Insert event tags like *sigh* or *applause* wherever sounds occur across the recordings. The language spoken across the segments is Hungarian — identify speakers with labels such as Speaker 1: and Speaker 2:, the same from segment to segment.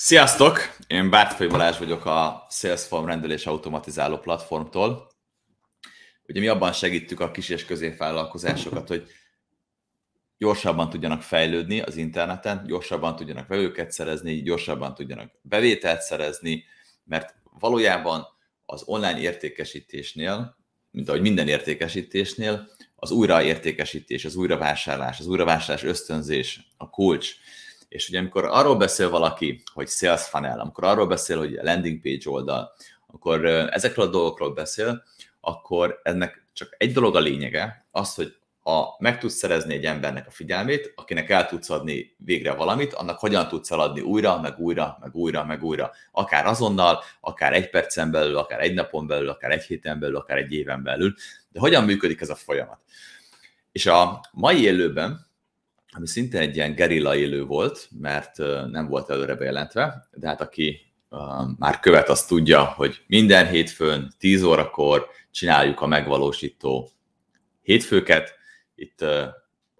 Speaker 1: Sziasztok! Én Bártfai Balázs vagyok a Salesforce rendelés automatizáló platformtól. Ugye mi abban segítjük a kis és középvállalkozásokat, hogy gyorsabban tudjanak fejlődni az interneten, gyorsabban tudjanak vevőket szerezni, gyorsabban tudjanak bevételt szerezni, mert valójában az online értékesítésnél, mint ahogy minden értékesítésnél, az újraértékesítés, az újravásárlás, az újravásárlás ösztönzés, a kulcs. És ugye amikor arról beszél valaki, hogy sales funnel, amikor arról beszél, hogy landing page oldal, akkor ezekről a dolgokról beszél, akkor ennek csak egy dolog a lényege, az, hogy ha meg tudsz szerezni egy embernek a figyelmét, akinek el tudsz adni végre valamit, annak hogyan tudsz eladni újra, meg újra, meg újra, meg újra. Akár azonnal, akár egy percen belül, akár egy napon belül, akár egy héten belül, akár egy éven belül. De hogyan működik ez a folyamat? És a mai élőben, ami szintén egy ilyen gerilla élő volt, mert nem volt előre bejelentve, de hát aki már követ, azt tudja, hogy minden hétfőn 10 órakor csináljuk a megvalósító hétfőket. Itt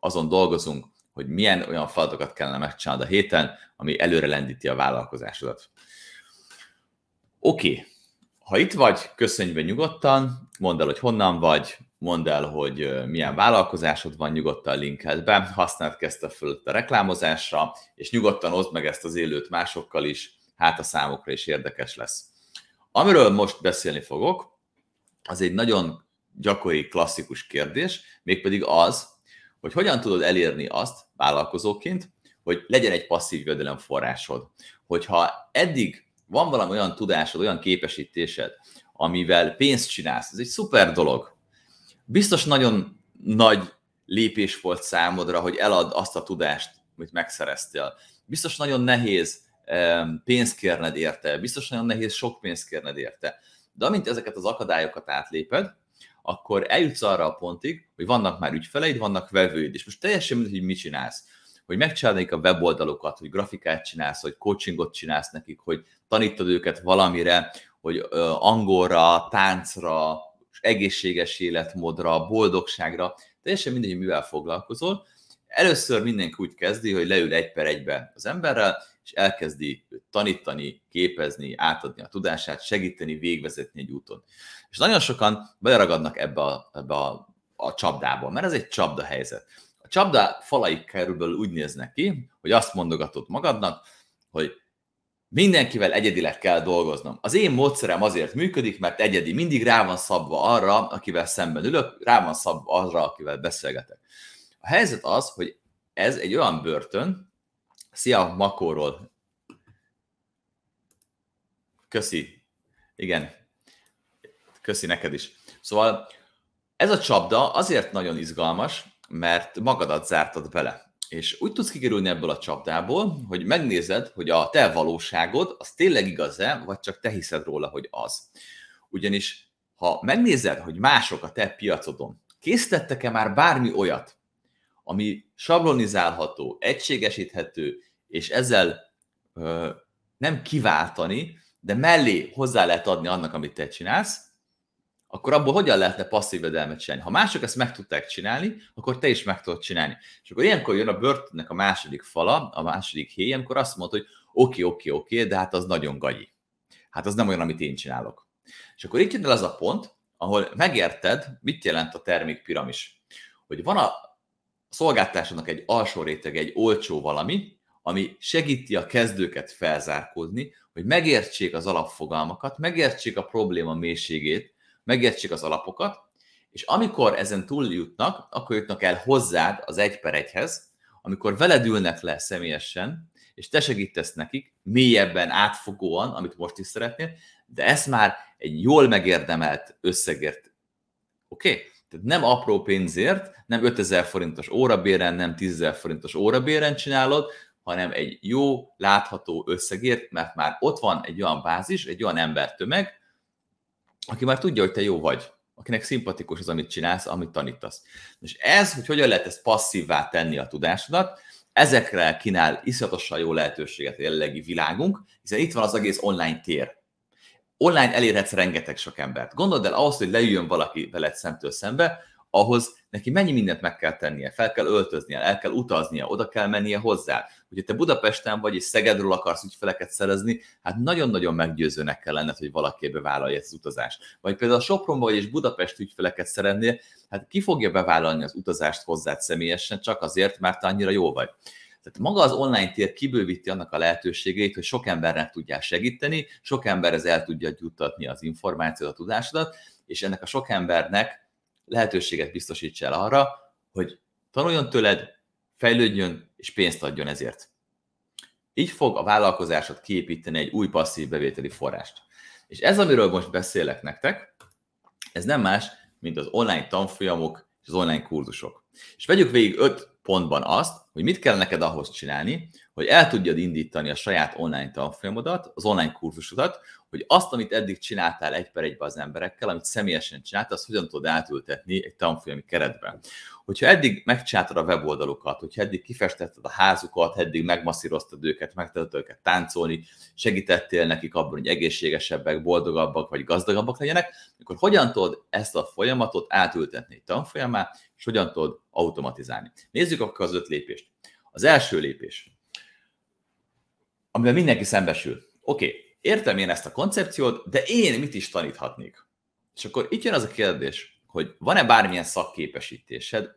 Speaker 1: azon dolgozunk, hogy milyen olyan feladatokat kellene megcsinálni a héten, ami előre lendíti a vállalkozásodat. Oké, ha itt vagy, köszönj be nyugodtan, mondd el, hogy honnan vagy, mondd el, hogy milyen vállalkozásod van, nyugodtan linkeld be, használd kezdte föl a reklámozásra, és nyugodtan oszd meg ezt az élőt másokkal is, hát a számokra is érdekes lesz. Amiről most beszélni fogok, az egy nagyon gyakori, klasszikus kérdés, mégpedig az, hogy hogyan tudod elérni azt vállalkozóként, hogy legyen egy passzív jövedelemforrásod. Hogyha eddig van valami olyan tudásod, olyan képesítésed, amivel pénzt csinálsz, ez egy szuper dolog, biztos nagyon nagy lépés volt számodra, hogy elad azt a tudást, amit megszereztél. Biztos nagyon nehéz pénzt kérned érte, biztos nagyon nehéz sok pénzt kérned érte. De amint ezeket az akadályokat átléped, akkor eljutsz arra a pontig, hogy vannak már ügyfeleid, vannak vevőid, és most teljesen mindegy, hogy mit csinálsz. Hogy megcsinálnék a weboldalokat, hogy grafikát csinálsz, hogy coachingot csinálsz nekik, hogy tanítod őket valamire, hogy angolra, táncra, egészséges életmódra, boldogságra, teljesen mindegy, hogy mivel foglalkozol. Először mindenki úgy kezdi, hogy leül egy per egybe az emberrel, és elkezdi tanítani, képezni, átadni a tudását, segíteni, végvezetni egy úton. És nagyon sokan beleragadnak ebbe a, ebbe a, a csapdába, mert ez egy csapda helyzet. A csapda falai körülbelül úgy néznek ki, hogy azt mondogatod magadnak, hogy Mindenkivel egyedileg kell dolgoznom. Az én módszerem azért működik, mert egyedi. Mindig rá van szabva arra, akivel szemben ülök, rá van szabva arra, akivel beszélgetek. A helyzet az, hogy ez egy olyan börtön, szia Makóról, köszi, igen, köszi neked is. Szóval ez a csapda azért nagyon izgalmas, mert magadat zártad bele. És úgy tudsz kikerülni ebből a csapdából, hogy megnézed, hogy a te valóságod az tényleg igaz-e, vagy csak te hiszed róla, hogy az. Ugyanis, ha megnézed, hogy mások a te piacodon készítettek-e már bármi olyat, ami sablonizálható, egységesíthető, és ezzel ö, nem kiváltani, de mellé hozzá lehet adni annak, amit te csinálsz, akkor abból hogyan lehetne passzív jövedelmet csinálni? Ha mások ezt meg tudták csinálni, akkor te is meg tudod csinálni. És akkor ilyenkor jön a börtönnek a második fala, a második héj, amikor azt mondod, hogy oké, oké, oké, de hát az nagyon gagyi. Hát az nem olyan, amit én csinálok. És akkor itt jön el az a pont, ahol megérted, mit jelent a termékpiramis. Hogy van a szolgáltásodnak egy alsó réteg, egy olcsó valami, ami segíti a kezdőket felzárkózni, hogy megértsék az alapfogalmakat, megértsék a probléma mélységét, megértsék az alapokat, és amikor ezen túl jutnak, akkor jutnak el hozzád az egy per egyhez, amikor veled ülnek le személyesen, és te segítesz nekik mélyebben, átfogóan, amit most is szeretnél, de ezt már egy jól megérdemelt összegért. Oké? Okay? Tehát nem apró pénzért, nem 5000 forintos órabéren, nem 10.000 forintos órabéren csinálod, hanem egy jó, látható összegért, mert már ott van egy olyan bázis, egy olyan embertömeg, aki már tudja, hogy te jó vagy, akinek szimpatikus az, amit csinálsz, amit tanítasz. És ez, hogy hogyan lehet ezt passzívvá tenni a tudásodat, ezekre kínál iszonyatosan jó lehetőséget a jelenlegi világunk, hiszen itt van az egész online tér. Online elérhetsz rengeteg sok embert. Gondold el ahhoz, hogy leüljön valaki veled szemtől szembe, ahhoz neki mennyi mindent meg kell tennie, fel kell öltöznie, el kell utaznia, oda kell mennie hozzá. Hogyha te Budapesten vagy és Szegedről akarsz ügyfeleket szerezni, hát nagyon-nagyon meggyőzőnek kell lenned, hogy valakibe vállalja ezt az utazást. Vagy például a Sopronba vagy és Budapest ügyfeleket szeretnél, hát ki fogja bevállalni az utazást hozzád személyesen, csak azért, mert annyira jó vagy. Tehát maga az online tér kibővíti annak a lehetőségét, hogy sok embernek tudják segíteni, sok emberhez el tudja juttatni az információt, a tudásodat, és ennek a sok embernek lehetőséget biztosítsa el arra, hogy tanuljon tőled, fejlődjön és pénzt adjon ezért. Így fog a vállalkozásod kiépíteni egy új passzív bevételi forrást. És ez, amiről most beszélek nektek, ez nem más, mint az online tanfolyamok és az online kurzusok. És vegyük végig öt pontban azt, hogy mit kell neked ahhoz csinálni, hogy el tudjad indítani a saját online tanfolyamodat, az online kurzusodat, hogy azt, amit eddig csináltál egy per egybe az emberekkel, amit személyesen csináltál, azt hogyan tudod átültetni egy tanfolyami keretben. Hogyha eddig megcsináltad a weboldalukat, hogyha eddig kifestetted a házukat, eddig megmasszíroztad őket, megtetted őket táncolni, segítettél nekik abban, hogy egészségesebbek, boldogabbak vagy gazdagabbak legyenek, akkor hogyan tudod ezt a folyamatot átültetni egy tanfolyamá, és hogyan tudod automatizálni. Nézzük akkor az öt lépést. Az első lépés, amivel mindenki szembesül. Oké, okay, értem én ezt a koncepciót, de én mit is taníthatnék? És akkor itt jön az a kérdés, hogy van-e bármilyen szakképesítésed,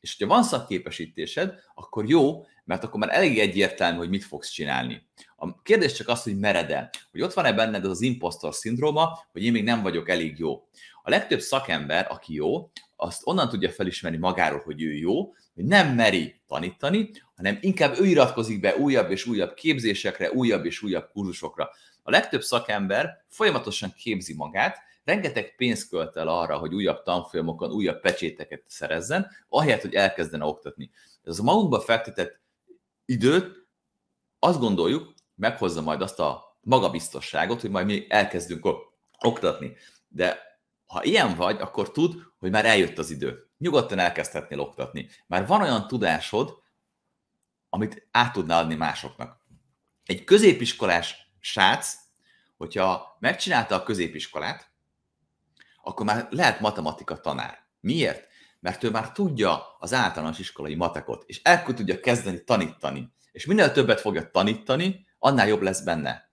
Speaker 1: és ha van szakképesítésed, akkor jó, mert akkor már elég egyértelmű, hogy mit fogsz csinálni. A kérdés csak az, hogy mered-e, hogy ott van-e benned az impostor szindróma, hogy én még nem vagyok elég jó. A legtöbb szakember, aki jó, azt onnan tudja felismerni magáról, hogy ő jó, hogy nem meri tanítani, hanem inkább ő iratkozik be újabb és újabb képzésekre, újabb és újabb kurzusokra. A legtöbb szakember folyamatosan képzi magát, rengeteg pénzt költ el arra, hogy újabb tanfolyamokon újabb pecséteket szerezzen, ahelyett, hogy elkezdene oktatni. Ez a magunkba fektetett időt azt gondoljuk, meghozza majd azt a magabiztosságot, hogy majd mi elkezdünk oktatni. De ha ilyen vagy, akkor tud, hogy már eljött az idő. Nyugodtan elkezdhetnél oktatni. Már van olyan tudásod, amit át tudnál adni másoknak. Egy középiskolás srác, hogyha megcsinálta a középiskolát, akkor már lehet matematika tanár. Miért? Mert ő már tudja az általános iskolai matekot, és ekkor tudja kezdeni tanítani. És minél többet fogja tanítani, annál jobb lesz benne.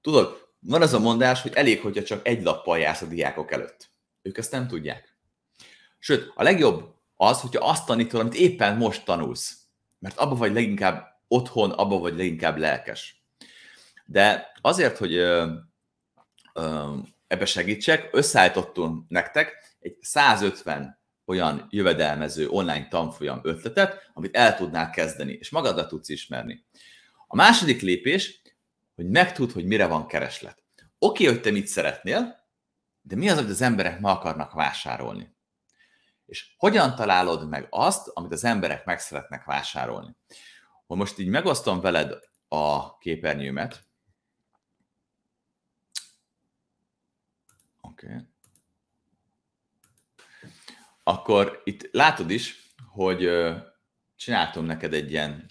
Speaker 1: Tudod, van az a mondás, hogy elég, hogyha csak egy lappal jársz a diákok előtt. Ők ezt nem tudják. Sőt, a legjobb az, hogyha azt tanítod, amit éppen most tanulsz. Mert abba vagy leginkább otthon, abba vagy leginkább lelkes. De azért, hogy ö, ö, ebbe segítsek, összeállítottunk nektek egy 150 olyan jövedelmező online tanfolyam ötletet, amit el tudnál kezdeni, és magadat tudsz ismerni. A második lépés, hogy megtud, hogy mire van kereslet. Oké, okay, hogy te mit szeretnél, de mi az, amit az emberek ma akarnak vásárolni? És hogyan találod meg azt, amit az emberek meg szeretnek vásárolni? Ha most így megosztom veled a képernyőmet, Oké. Okay. Akkor itt látod is, hogy csináltam neked egy ilyen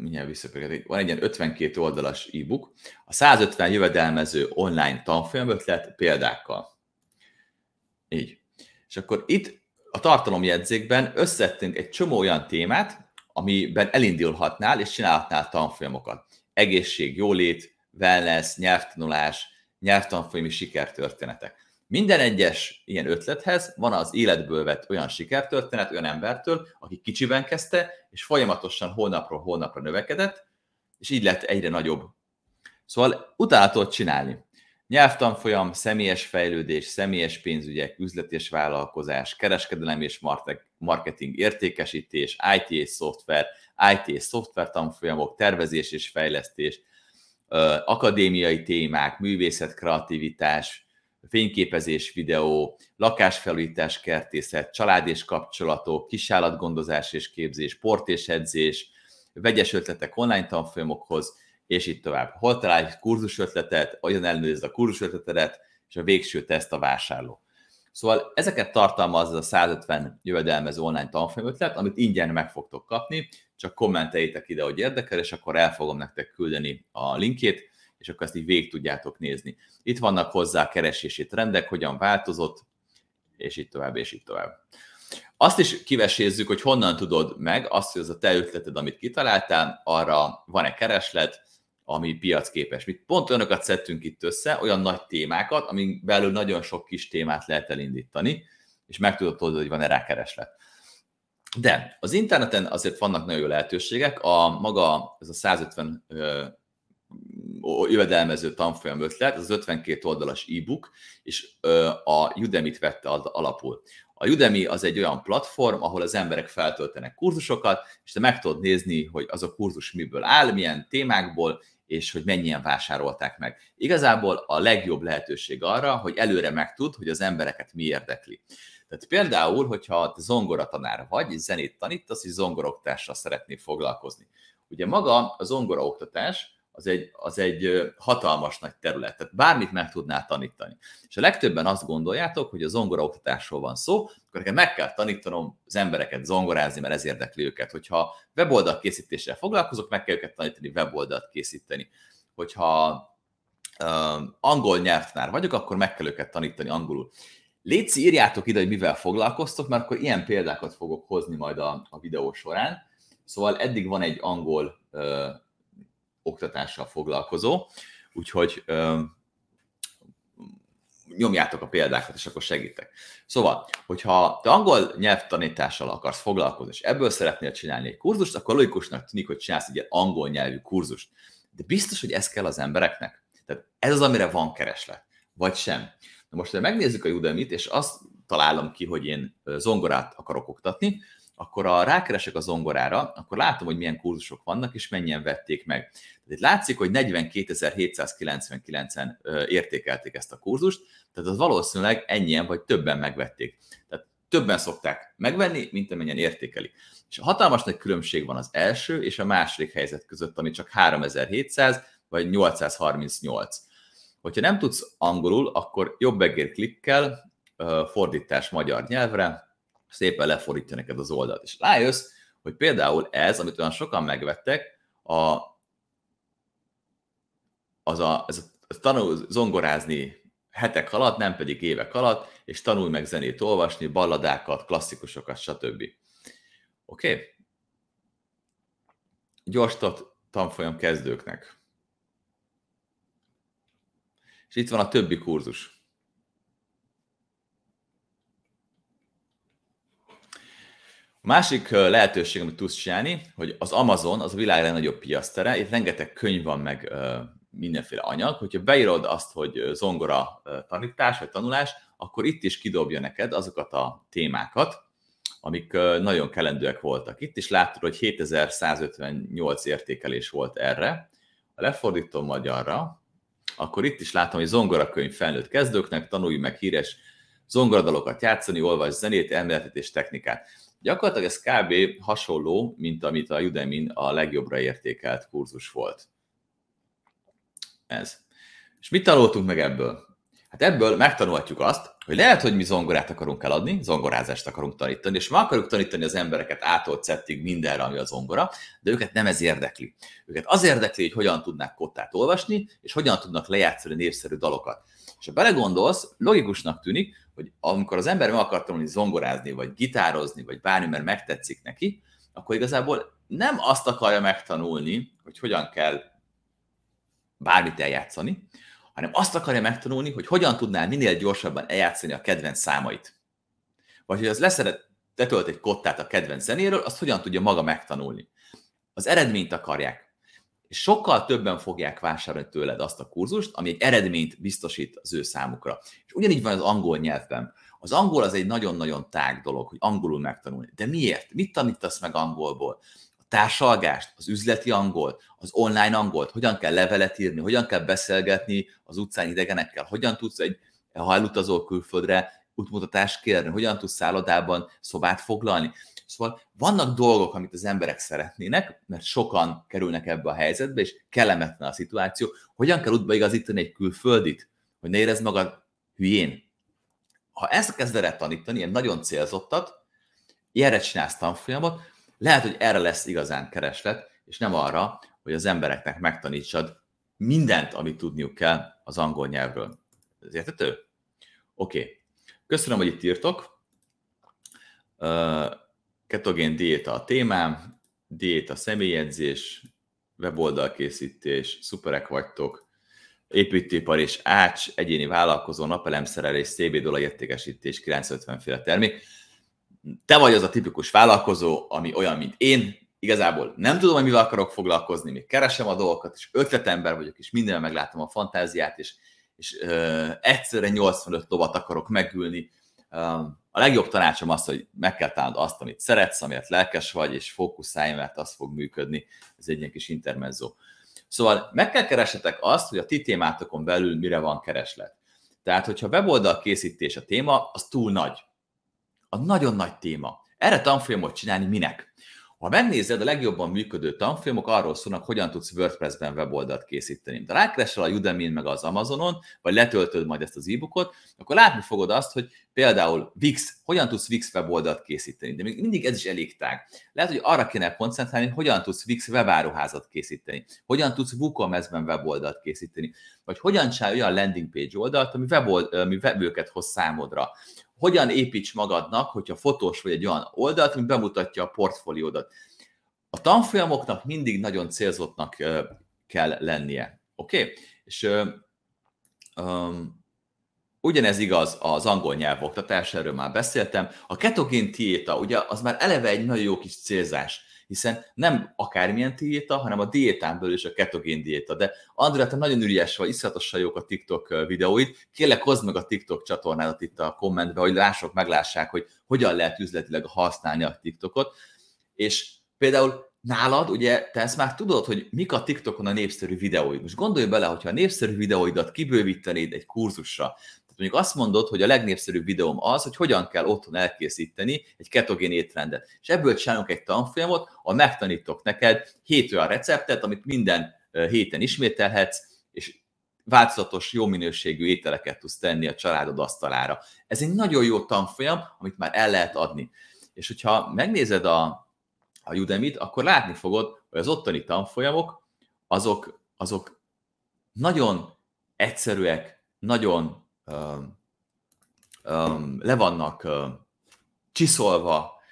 Speaker 1: mindjárt visszapörgetek, van egy ilyen 52 oldalas e-book, a 150 jövedelmező online tanfolyam ötlet példákkal. Így. És akkor itt a tartalomjegyzékben összettünk egy csomó olyan témát, amiben elindulhatnál és csinálhatnál tanfolyamokat. Egészség, jólét, wellness, nyelvtanulás, nyelvtanfolyami sikertörténetek. Minden egyes ilyen ötlethez van az életből vett olyan sikertörténet, olyan embertől, aki kicsiben kezdte, és folyamatosan holnapról holnapra növekedett, és így lett egyre nagyobb. Szóval tudod csinálni. Nyelvtanfolyam, személyes fejlődés, személyes pénzügyek, üzleti és vállalkozás, kereskedelem és marketing, értékesítés, IT és szoftver, IT és szoftver tanfolyamok, tervezés és fejlesztés, akadémiai témák, művészet, kreativitás, fényképezés, videó, lakásfelújítás, kertészet, család és kapcsolatok, kisállatgondozás és képzés, sport és edzés, vegyes ötletek online tanfolyamokhoz, és így tovább. Hol találj kurzus ötletet, olyan ellenőrizd a kurzus ötletedet, és a végső teszt a vásárló. Szóval ezeket tartalmaz a 150 jövedelmező online tanfolyam ötlet, amit ingyen meg fogtok kapni, csak kommenteljétek ide, hogy érdekel, és akkor el fogom nektek küldeni a linkét, és akkor ezt így végig tudjátok nézni. Itt vannak hozzá keresési trendek, hogyan változott, és így tovább, és így tovább. Azt is kivesézzük, hogy honnan tudod meg azt, hogy az a te ötleted, amit kitaláltál, arra van-e kereslet, ami piacképes. Mi pont olyanokat szedtünk itt össze, olyan nagy témákat, amin belül nagyon sok kis témát lehet elindítani, és meg tudod tudni, hogy van-e rá kereslet. De az interneten azért vannak nagyon jó lehetőségek. A maga, ez a 150 ö, jövedelmező tanfolyam ötlet, az 52 oldalas e-book, és a Udemy-t vette alapul. A Udemy az egy olyan platform, ahol az emberek feltöltenek kurzusokat, és te meg tudod nézni, hogy az a kurzus miből áll, milyen témákból, és hogy mennyien vásárolták meg. Igazából a legjobb lehetőség arra, hogy előre megtud, hogy az embereket mi érdekli. Tehát például, hogyha te zongoratanár vagy, és zenét tanítasz, és zongoroktással szeretnél foglalkozni. Ugye maga a zongoraoktatás az egy, az egy hatalmas nagy terület, tehát bármit meg tudnál tanítani. És a legtöbben azt gondoljátok, hogy a zongoraoktatásról van szó, akkor nekem meg kell tanítanom az embereket zongorázni, mert ez érdekli őket. Hogyha weboldal készítéssel foglalkozok, meg kell őket tanítani weboldalt készíteni. Hogyha uh, angol nyelvtanár vagyok, akkor meg kell őket tanítani angolul. Léci, írjátok ide, hogy mivel foglalkoztok, mert akkor ilyen példákat fogok hozni majd a, a videó során. Szóval eddig van egy angol uh, oktatással foglalkozó, úgyhogy nyomjátok a példákat, és akkor segítek. Szóval, hogyha te angol nyelvtanítással akarsz foglalkozni, és ebből szeretnél csinálni egy kurzust, akkor logikusnak tűnik, hogy csinálsz egy angol nyelvű kurzust. De biztos, hogy ez kell az embereknek? Tehát ez az, amire van kereslet, vagy sem. Na most, ha megnézzük a udemy és azt találom ki, hogy én zongorát akarok oktatni, akkor ha rákeresek a zongorára, akkor látom, hogy milyen kurzusok vannak, és mennyien vették meg. Tehát itt látszik, hogy 42.799-en értékelték ezt a kurzust, tehát az valószínűleg ennyien vagy többen megvették. Tehát többen szokták megvenni, mint amennyien értékeli. És a hatalmas nagy különbség van az első és a második helyzet között, ami csak 3700 vagy 838. Hogyha nem tudsz angolul, akkor jobb egér klikkel, fordítás magyar nyelvre, szépen lefordítja neked az oldalt. És rájössz, hogy például ez, amit olyan sokan megvettek, a, az a, ez a tanul zongorázni hetek alatt, nem pedig évek alatt, és tanulj meg zenét olvasni, balladákat, klasszikusokat, stb. Oké? Okay? Gyorsított tanfolyam kezdőknek. És itt van a többi kurzus. A másik lehetőség, amit tudsz csinálni, hogy az Amazon az a világ legnagyobb piasztere, itt rengeteg könyv van meg mindenféle anyag, hogyha beírod azt, hogy zongora tanítás vagy tanulás, akkor itt is kidobja neked azokat a témákat, amik nagyon kelendőek voltak. Itt is látod, hogy 7158 értékelés volt erre. Ha lefordítom magyarra, akkor itt is látom, hogy zongorakönyv felnőtt kezdőknek, tanulj meg híres zongoradalokat játszani, olvasd zenét, elméletet és technikát. Gyakorlatilag ez kb. hasonló, mint amit a udemy a legjobbra értékelt kurzus volt. Ez. És mit tanultunk meg ebből? Hát ebből megtanulhatjuk azt, hogy lehet, hogy mi zongorát akarunk eladni, zongorázást akarunk tanítani, és ma akarjuk tanítani az embereket ától szettig mindenre, ami a zongora, de őket nem ez érdekli. Őket az érdekli, hogy hogyan tudnák kottát olvasni, és hogyan tudnak lejátszani népszerű dalokat. És ha belegondolsz, logikusnak tűnik, hogy amikor az ember meg akar tanulni zongorázni, vagy gitározni, vagy bármi, mert megtetszik neki, akkor igazából nem azt akarja megtanulni, hogy hogyan kell bármit eljátszani, hanem azt akarja megtanulni, hogy hogyan tudnál minél gyorsabban eljátszani a kedvenc számait. Vagy hogy az leszeret, tetölt egy kottát a kedvenc zenéről, azt hogyan tudja maga megtanulni. Az eredményt akarják. És sokkal többen fogják vásárolni tőled azt a kurzust, ami egy eredményt biztosít az ő számukra. És ugyanígy van az angol nyelvben. Az angol az egy nagyon-nagyon tág dolog, hogy angolul megtanulni. De miért? Mit tanítasz meg angolból? társalgást, az üzleti angolt, az online angolt, hogyan kell levelet írni, hogyan kell beszélgetni az utcán idegenekkel, hogyan tudsz egy, ha elutazol külföldre, útmutatást kérni, hogyan tudsz szállodában szobát foglalni. Szóval vannak dolgok, amit az emberek szeretnének, mert sokan kerülnek ebbe a helyzetbe, és kellemetlen a szituáció. Hogyan kell útbaigazítani egy külföldit, hogy ne érezd magad hülyén. Ha ezt kezded el tanítani, ilyen nagyon célzottat, ilyenre csinálsz tanfolyamot, lehet, hogy erre lesz igazán kereslet, és nem arra, hogy az embereknek megtanítsad mindent, amit tudniuk kell az angol nyelvről. Ez értető? Oké. Okay. köszönöm, hogy itt írtok. Ketogén diéta a témám, diéta személyedzés, weboldalkészítés, szuperek vagytok, építőipar és ács, egyéni vállalkozó, napelemszerelés, CBD értékesítés, 950 féle termék. Te vagy az a tipikus vállalkozó, ami olyan, mint én, igazából nem tudom, hogy mivel akarok foglalkozni, még keresem a dolgokat, és ötletember vagyok, és mindenben meglátom a fantáziát, és, és ö, egyszerre 85 lovat akarok megülni. A legjobb tanácsom az, hogy meg kell találnod azt, amit szeretsz, amiért lelkes vagy, és fókuszálj, mert az fog működni. Ez egy ilyen kis intermezzo. Szóval meg kell keresetek azt, hogy a ti témátokon belül mire van kereslet. Tehát, hogyha weboldal készítés a téma, az túl nagy. A nagyon nagy téma. Erre tanfolyamot csinálni minek? Ha megnézed, a legjobban működő tanfolyamok arról szólnak, hogyan tudsz WordPress-ben weboldalt készíteni. De rákeresel a udemy meg az Amazonon, vagy letöltöd majd ezt az e-bookot, akkor látni fogod azt, hogy például Wix, hogyan tudsz Wix weboldalt készíteni. De még mindig ez is elég tág. Lehet, hogy arra kéne koncentrálni, hogyan tudsz Wix webáruházat készíteni, hogyan tudsz WooCommerce-ben weboldalt készíteni, vagy hogyan csinálj olyan landing page oldalt, ami, webold, ami webőket hoz számodra hogyan építs magadnak, hogyha fotós vagy egy olyan oldalt, ami bemutatja a portfóliódat. A tanfolyamoknak mindig nagyon célzottnak kell lennie. Oké? Okay? És um, ugyanez igaz az angol nyelv oktatás, erről már beszéltem. A ketogén diéta, ugye az már eleve egy nagyon jó kis célzás hiszen nem akármilyen diéta, hanem a diétán is a ketogén diéta. De Andrea, te nagyon ügyes vagy, iszonyatosan jók a TikTok videóid. Kérlek, hozd meg a TikTok csatornádat itt a kommentbe, hogy lássuk, meglássák, hogy hogyan lehet üzletileg használni a TikTokot. És például nálad, ugye, te ezt már tudod, hogy mik a TikTokon a népszerű videóid. Most gondolj bele, hogyha a népszerű videóidat kibővítenéd egy kurzusra, Mondjuk azt mondod, hogy a legnépszerűbb videóm az, hogy hogyan kell otthon elkészíteni egy ketogén étrendet. És ebből csinálunk egy tanfolyamot, ahol megtanítok neked hét olyan receptet, amit minden héten ismételhetsz, és változatos, jó minőségű ételeket tudsz tenni a családod asztalára. Ez egy nagyon jó tanfolyam, amit már el lehet adni. És hogyha megnézed a, a udemy akkor látni fogod, hogy az ottani tanfolyamok, azok, azok nagyon egyszerűek, nagyon le vannak csiszolva,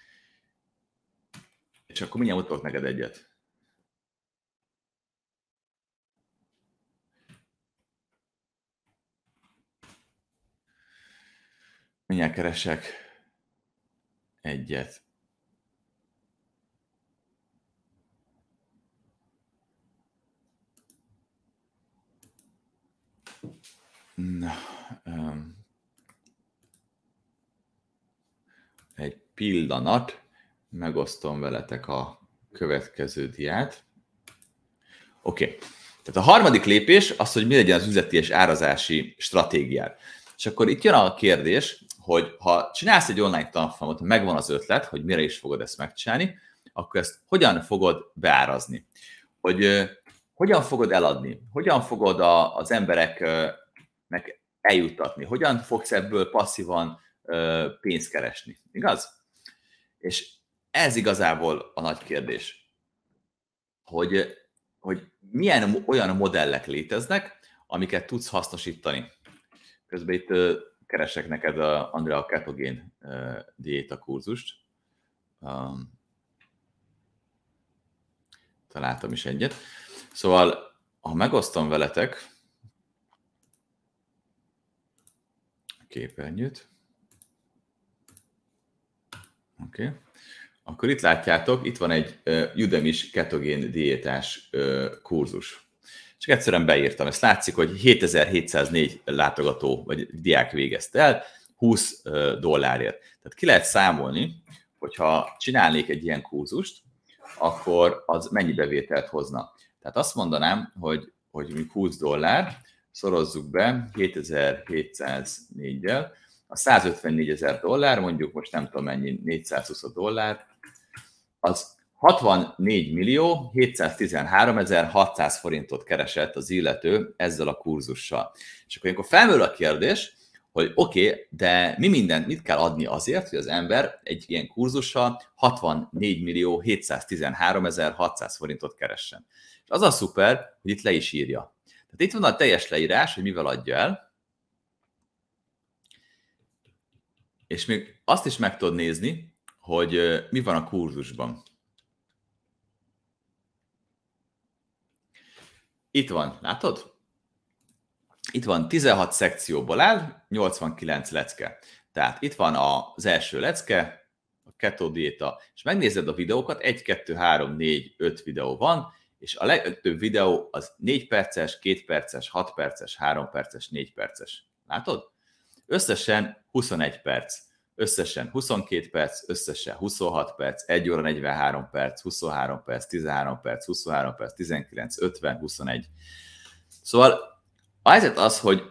Speaker 1: és akkor mindjárt mutatok neked egyet. Mindjárt keresek egyet. Na, um, egy pillanat, megosztom veletek a következő diát. Oké, okay. tehát a harmadik lépés az, hogy mi legyen az üzleti és árazási stratégiád. És akkor itt jön a kérdés, hogy ha csinálsz egy online tanfolyamot, megvan az ötlet, hogy mire is fogod ezt megcsinálni, akkor ezt hogyan fogod beárazni? Hogy uh, hogyan fogod eladni? Hogyan fogod a, az emberek uh, meg eljuttatni? Hogyan fogsz ebből passzívan pénzt keresni? Igaz? És ez igazából a nagy kérdés, hogy, hogy milyen olyan modellek léteznek, amiket tudsz hasznosítani. Közben itt keresek neked a Andrea Ketogén diéta kurzust. Találtam is egyet. Szóval, ha megosztom veletek, képernyőt. Oké. Okay. Akkor itt látjátok, itt van egy uh, udemy ketogén diétás kurzus. Csak egyszerűen beírtam. Ezt látszik, hogy 7704 látogató vagy diák végezte el, 20 uh, dollárért. Tehát ki lehet számolni, hogyha csinálnék egy ilyen kurzust, akkor az mennyi bevételt hozna. Tehát azt mondanám, hogy, hogy 20 dollár, szorozzuk be 7704-del, a 154 ezer dollár, mondjuk most nem tudom mennyi, 420 dollár, az 64 millió 713 ezer 600 forintot keresett az illető ezzel a kurzussal. És akkor ilyenkor felmerül a kérdés, hogy oké, okay, de mi mindent mit kell adni azért, hogy az ember egy ilyen kurzussal 64 millió 713 ezer 600 forintot keressen. És az a szuper, hogy itt le is írja. Tehát itt van a teljes leírás, hogy mivel adja el, És még azt is meg tudod nézni, hogy mi van a kurzusban. Itt van, látod? Itt van 16 szekcióból áll, 89 lecke. Tehát itt van az első lecke, a keto diéta, és megnézed a videókat, 1, 2, 3, 4, 5 videó van, és a legtöbb videó az 4 perces, 2 perces, 6 perces, 3 perces, 4 perces. Látod? Összesen 21 perc, összesen 22 perc, összesen 26 perc, 1 óra 43 perc, 23 perc, 13 perc, 23 perc, 19, 50, 21. Szóval a helyzet az, hogy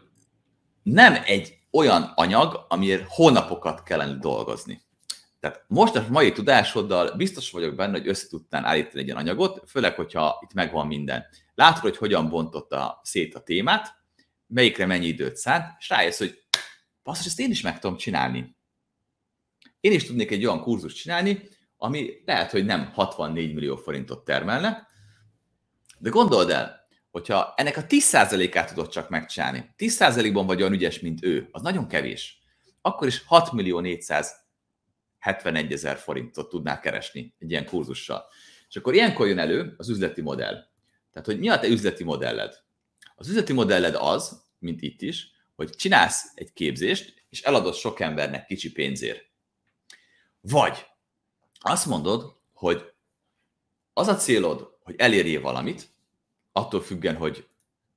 Speaker 1: nem egy olyan anyag, amiért hónapokat kellene dolgozni. Tehát most a mai tudásoddal biztos vagyok benne, hogy össze tudtál állítani egy ilyen anyagot, főleg, hogyha itt megvan minden. Látod, hogy hogyan bontotta szét a témát, melyikre mennyi időt szánt, és rájössz, hogy basszus, ezt én is meg tudom csinálni. Én is tudnék egy olyan kurzus csinálni, ami lehet, hogy nem 64 millió forintot termelne, de gondold el, hogyha ennek a 10%-át tudod csak megcsinálni, 10%-ban vagy olyan ügyes, mint ő, az nagyon kevés, akkor is 6 millió 471 ezer forintot tudnál keresni egy ilyen kurzussal. És akkor ilyenkor jön elő az üzleti modell. Tehát, hogy mi a te üzleti modelled? Az üzleti modelled az, mint itt is, hogy csinálsz egy képzést, és eladod sok embernek kicsi pénzért. Vagy azt mondod, hogy az a célod, hogy elérjél valamit, attól függen, hogy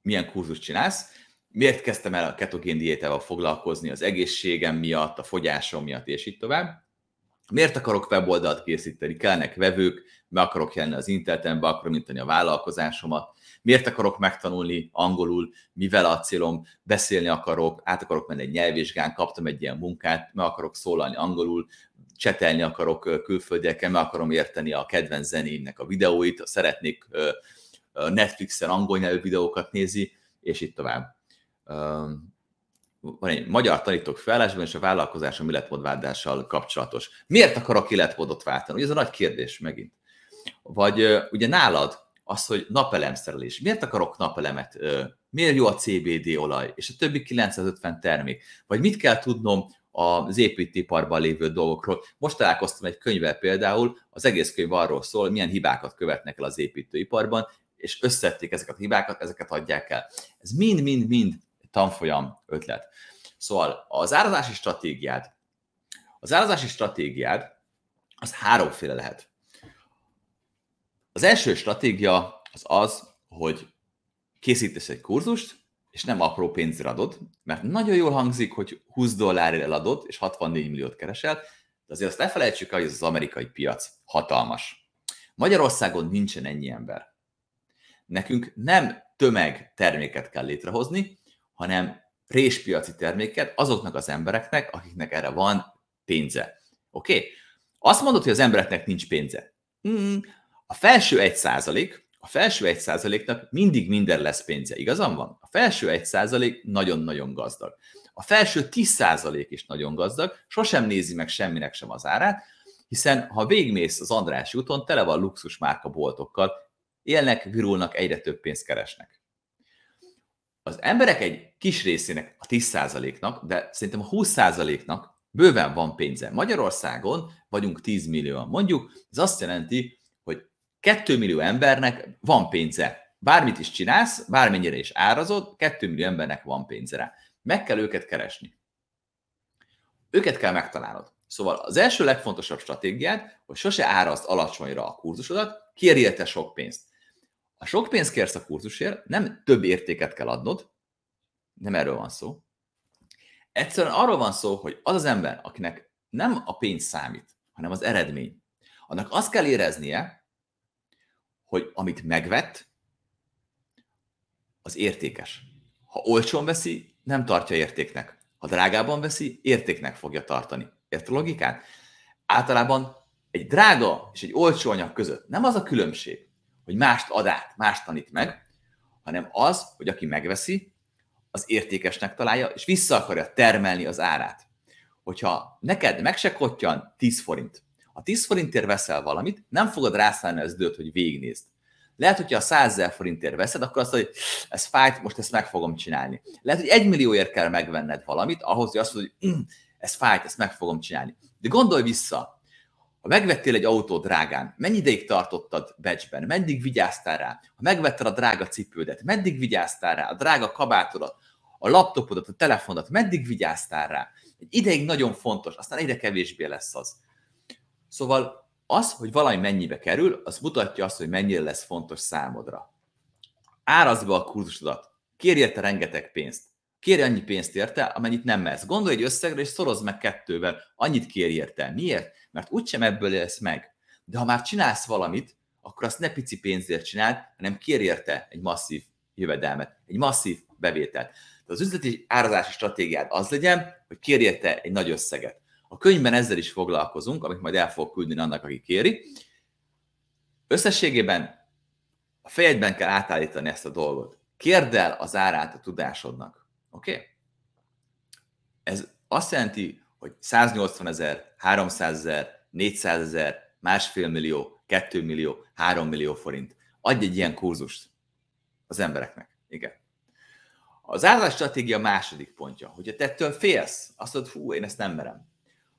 Speaker 1: milyen kurzus csinálsz, miért kezdtem el a ketogén diétával foglalkozni az egészségem miatt, a fogyásom miatt, és így tovább. Miért akarok weboldalt készíteni? Kellnek vevők, be akarok jelenni az interneten, be akarom intani a vállalkozásomat. Miért akarok megtanulni angolul, mivel a célom, beszélni akarok, át akarok menni egy nyelvvizsgán, kaptam egy ilyen munkát, meg akarok szólalni angolul, csetelni akarok külföldiekkel, meg akarom érteni a kedvenc zenéimnek a videóit, szeretnék Netflixen angol nyelvű videókat nézi, és itt tovább. Van egy magyar tanítók felállásban, és a vállalkozásom életmódváltással kapcsolatos. Miért akarok életmódot váltani? Ugye ez a nagy kérdés megint. Vagy ugye nálad az, hogy napelemszerelés. Miért akarok napelemet? Miért jó a CBD olaj? És a többi 950 termék. Vagy mit kell tudnom az építőiparban lévő dolgokról. Most találkoztam egy könyvvel például, az egész könyv arról szól, milyen hibákat követnek el az építőiparban, és összették ezeket a hibákat, ezeket adják el. Ez mind-mind-mind tanfolyam ötlet. Szóval az árazási stratégiád, az árazási stratégiád az háromféle lehet. Az első stratégia az az, hogy készítesz egy kurzust, és nem apró pénzre adod, mert nagyon jól hangzik, hogy 20 dollárért eladod, és 64 milliót keresel, de azért azt ne felejtsük el, hogy az amerikai piac hatalmas. Magyarországon nincsen ennyi ember. Nekünk nem tömeg terméket kell létrehozni, hanem réspiaci terméket azoknak az embereknek, akiknek erre van pénze. Oké? Okay? Azt mondod, hogy az embereknek nincs pénze. Mm, a felső egy százalék, a felső egy százaléknak mindig minden lesz pénze. Igazam van? A felső egy százalék nagyon-nagyon gazdag. A felső 10 százalék is nagyon gazdag, sosem nézi meg semminek sem az árát, hiszen ha végmész az András úton, tele van luxus márka boltokkal, élnek, virulnak, egyre több pénzt keresnek. Az emberek egy kis részének, a 10%-nak, de szerintem a 20%-nak bőven van pénze. Magyarországon vagyunk 10 millióan. Mondjuk, ez azt jelenti, hogy 2 millió embernek van pénze. Bármit is csinálsz, bármennyire is árazod, 2 millió embernek van pénze rá. Meg kell őket keresni. Őket kell megtalálnod. Szóval az első legfontosabb stratégiád, hogy sose árazd alacsonyra a kurzusodat, kérjél te sok pénzt. Ha sok pénzt kérsz a kurzusért, nem több értéket kell adnod, nem erről van szó. Egyszerűen arról van szó, hogy az az ember, akinek nem a pénz számít, hanem az eredmény, annak azt kell éreznie, hogy amit megvett, az értékes. Ha olcsón veszi, nem tartja értéknek. Ha drágában veszi, értéknek fogja tartani. Ért a logikát? Általában egy drága és egy olcsó anyag között nem az a különbség, hogy mást ad át, mást tanít meg, hanem az, hogy aki megveszi, az értékesnek találja, és vissza akarja termelni az árát. Hogyha neked meg se kottyan 10 forint, a 10 forintért veszel valamit, nem fogod rászállni az időt, hogy végignézd. Lehet, hogyha a 100 ezer forintért veszed, akkor azt mondod, hogy ez fájt, most ezt meg fogom csinálni. Lehet, hogy egy millióért kell megvenned valamit, ahhoz, hogy azt mondod, hogy *clears throat* ez fájt, ezt meg fogom csinálni. De gondolj vissza, ha megvettél egy autót drágán, mennyi ideig tartottad becsben, meddig vigyáztál rá? Ha megvetted a drága cipődet, meddig vigyáztál rá? A drága kabátodat, a laptopodat, a telefonodat, meddig vigyáztál rá? Egy ideig nagyon fontos, aztán egyre kevésbé lesz az. Szóval az, hogy valami mennyibe kerül, az mutatja azt, hogy mennyire lesz fontos számodra. Árazd be a kurzusodat, kérj érte rengeteg pénzt. Kérj annyi pénzt érte, amennyit nem mersz. Gondolj egy összegre, és szorozd meg kettővel. Annyit kérj érte. Miért? Mert úgysem ebből élsz meg. De ha már csinálsz valamit, akkor azt ne pici pénzért csináld, hanem kérj érte egy masszív jövedelmet, egy masszív bevételt. Tehát az üzleti árazási stratégiád az legyen, hogy kérj érte egy nagy összeget. A könyvben ezzel is foglalkozunk, amit majd el fog küldeni annak, aki kéri. Összességében a fejedben kell átállítani ezt a dolgot. Kérd el az árát a tudásodnak. Oké? Okay? Ez azt jelenti, hogy 180 ezer, 300 ezer, 400 ezer, másfél millió, 2 millió, 3 millió forint. Adj egy ilyen kurzust az embereknek. Igen. Az árazás stratégia második pontja, hogyha te ettől félsz, azt mondod, hú, én ezt nem merem,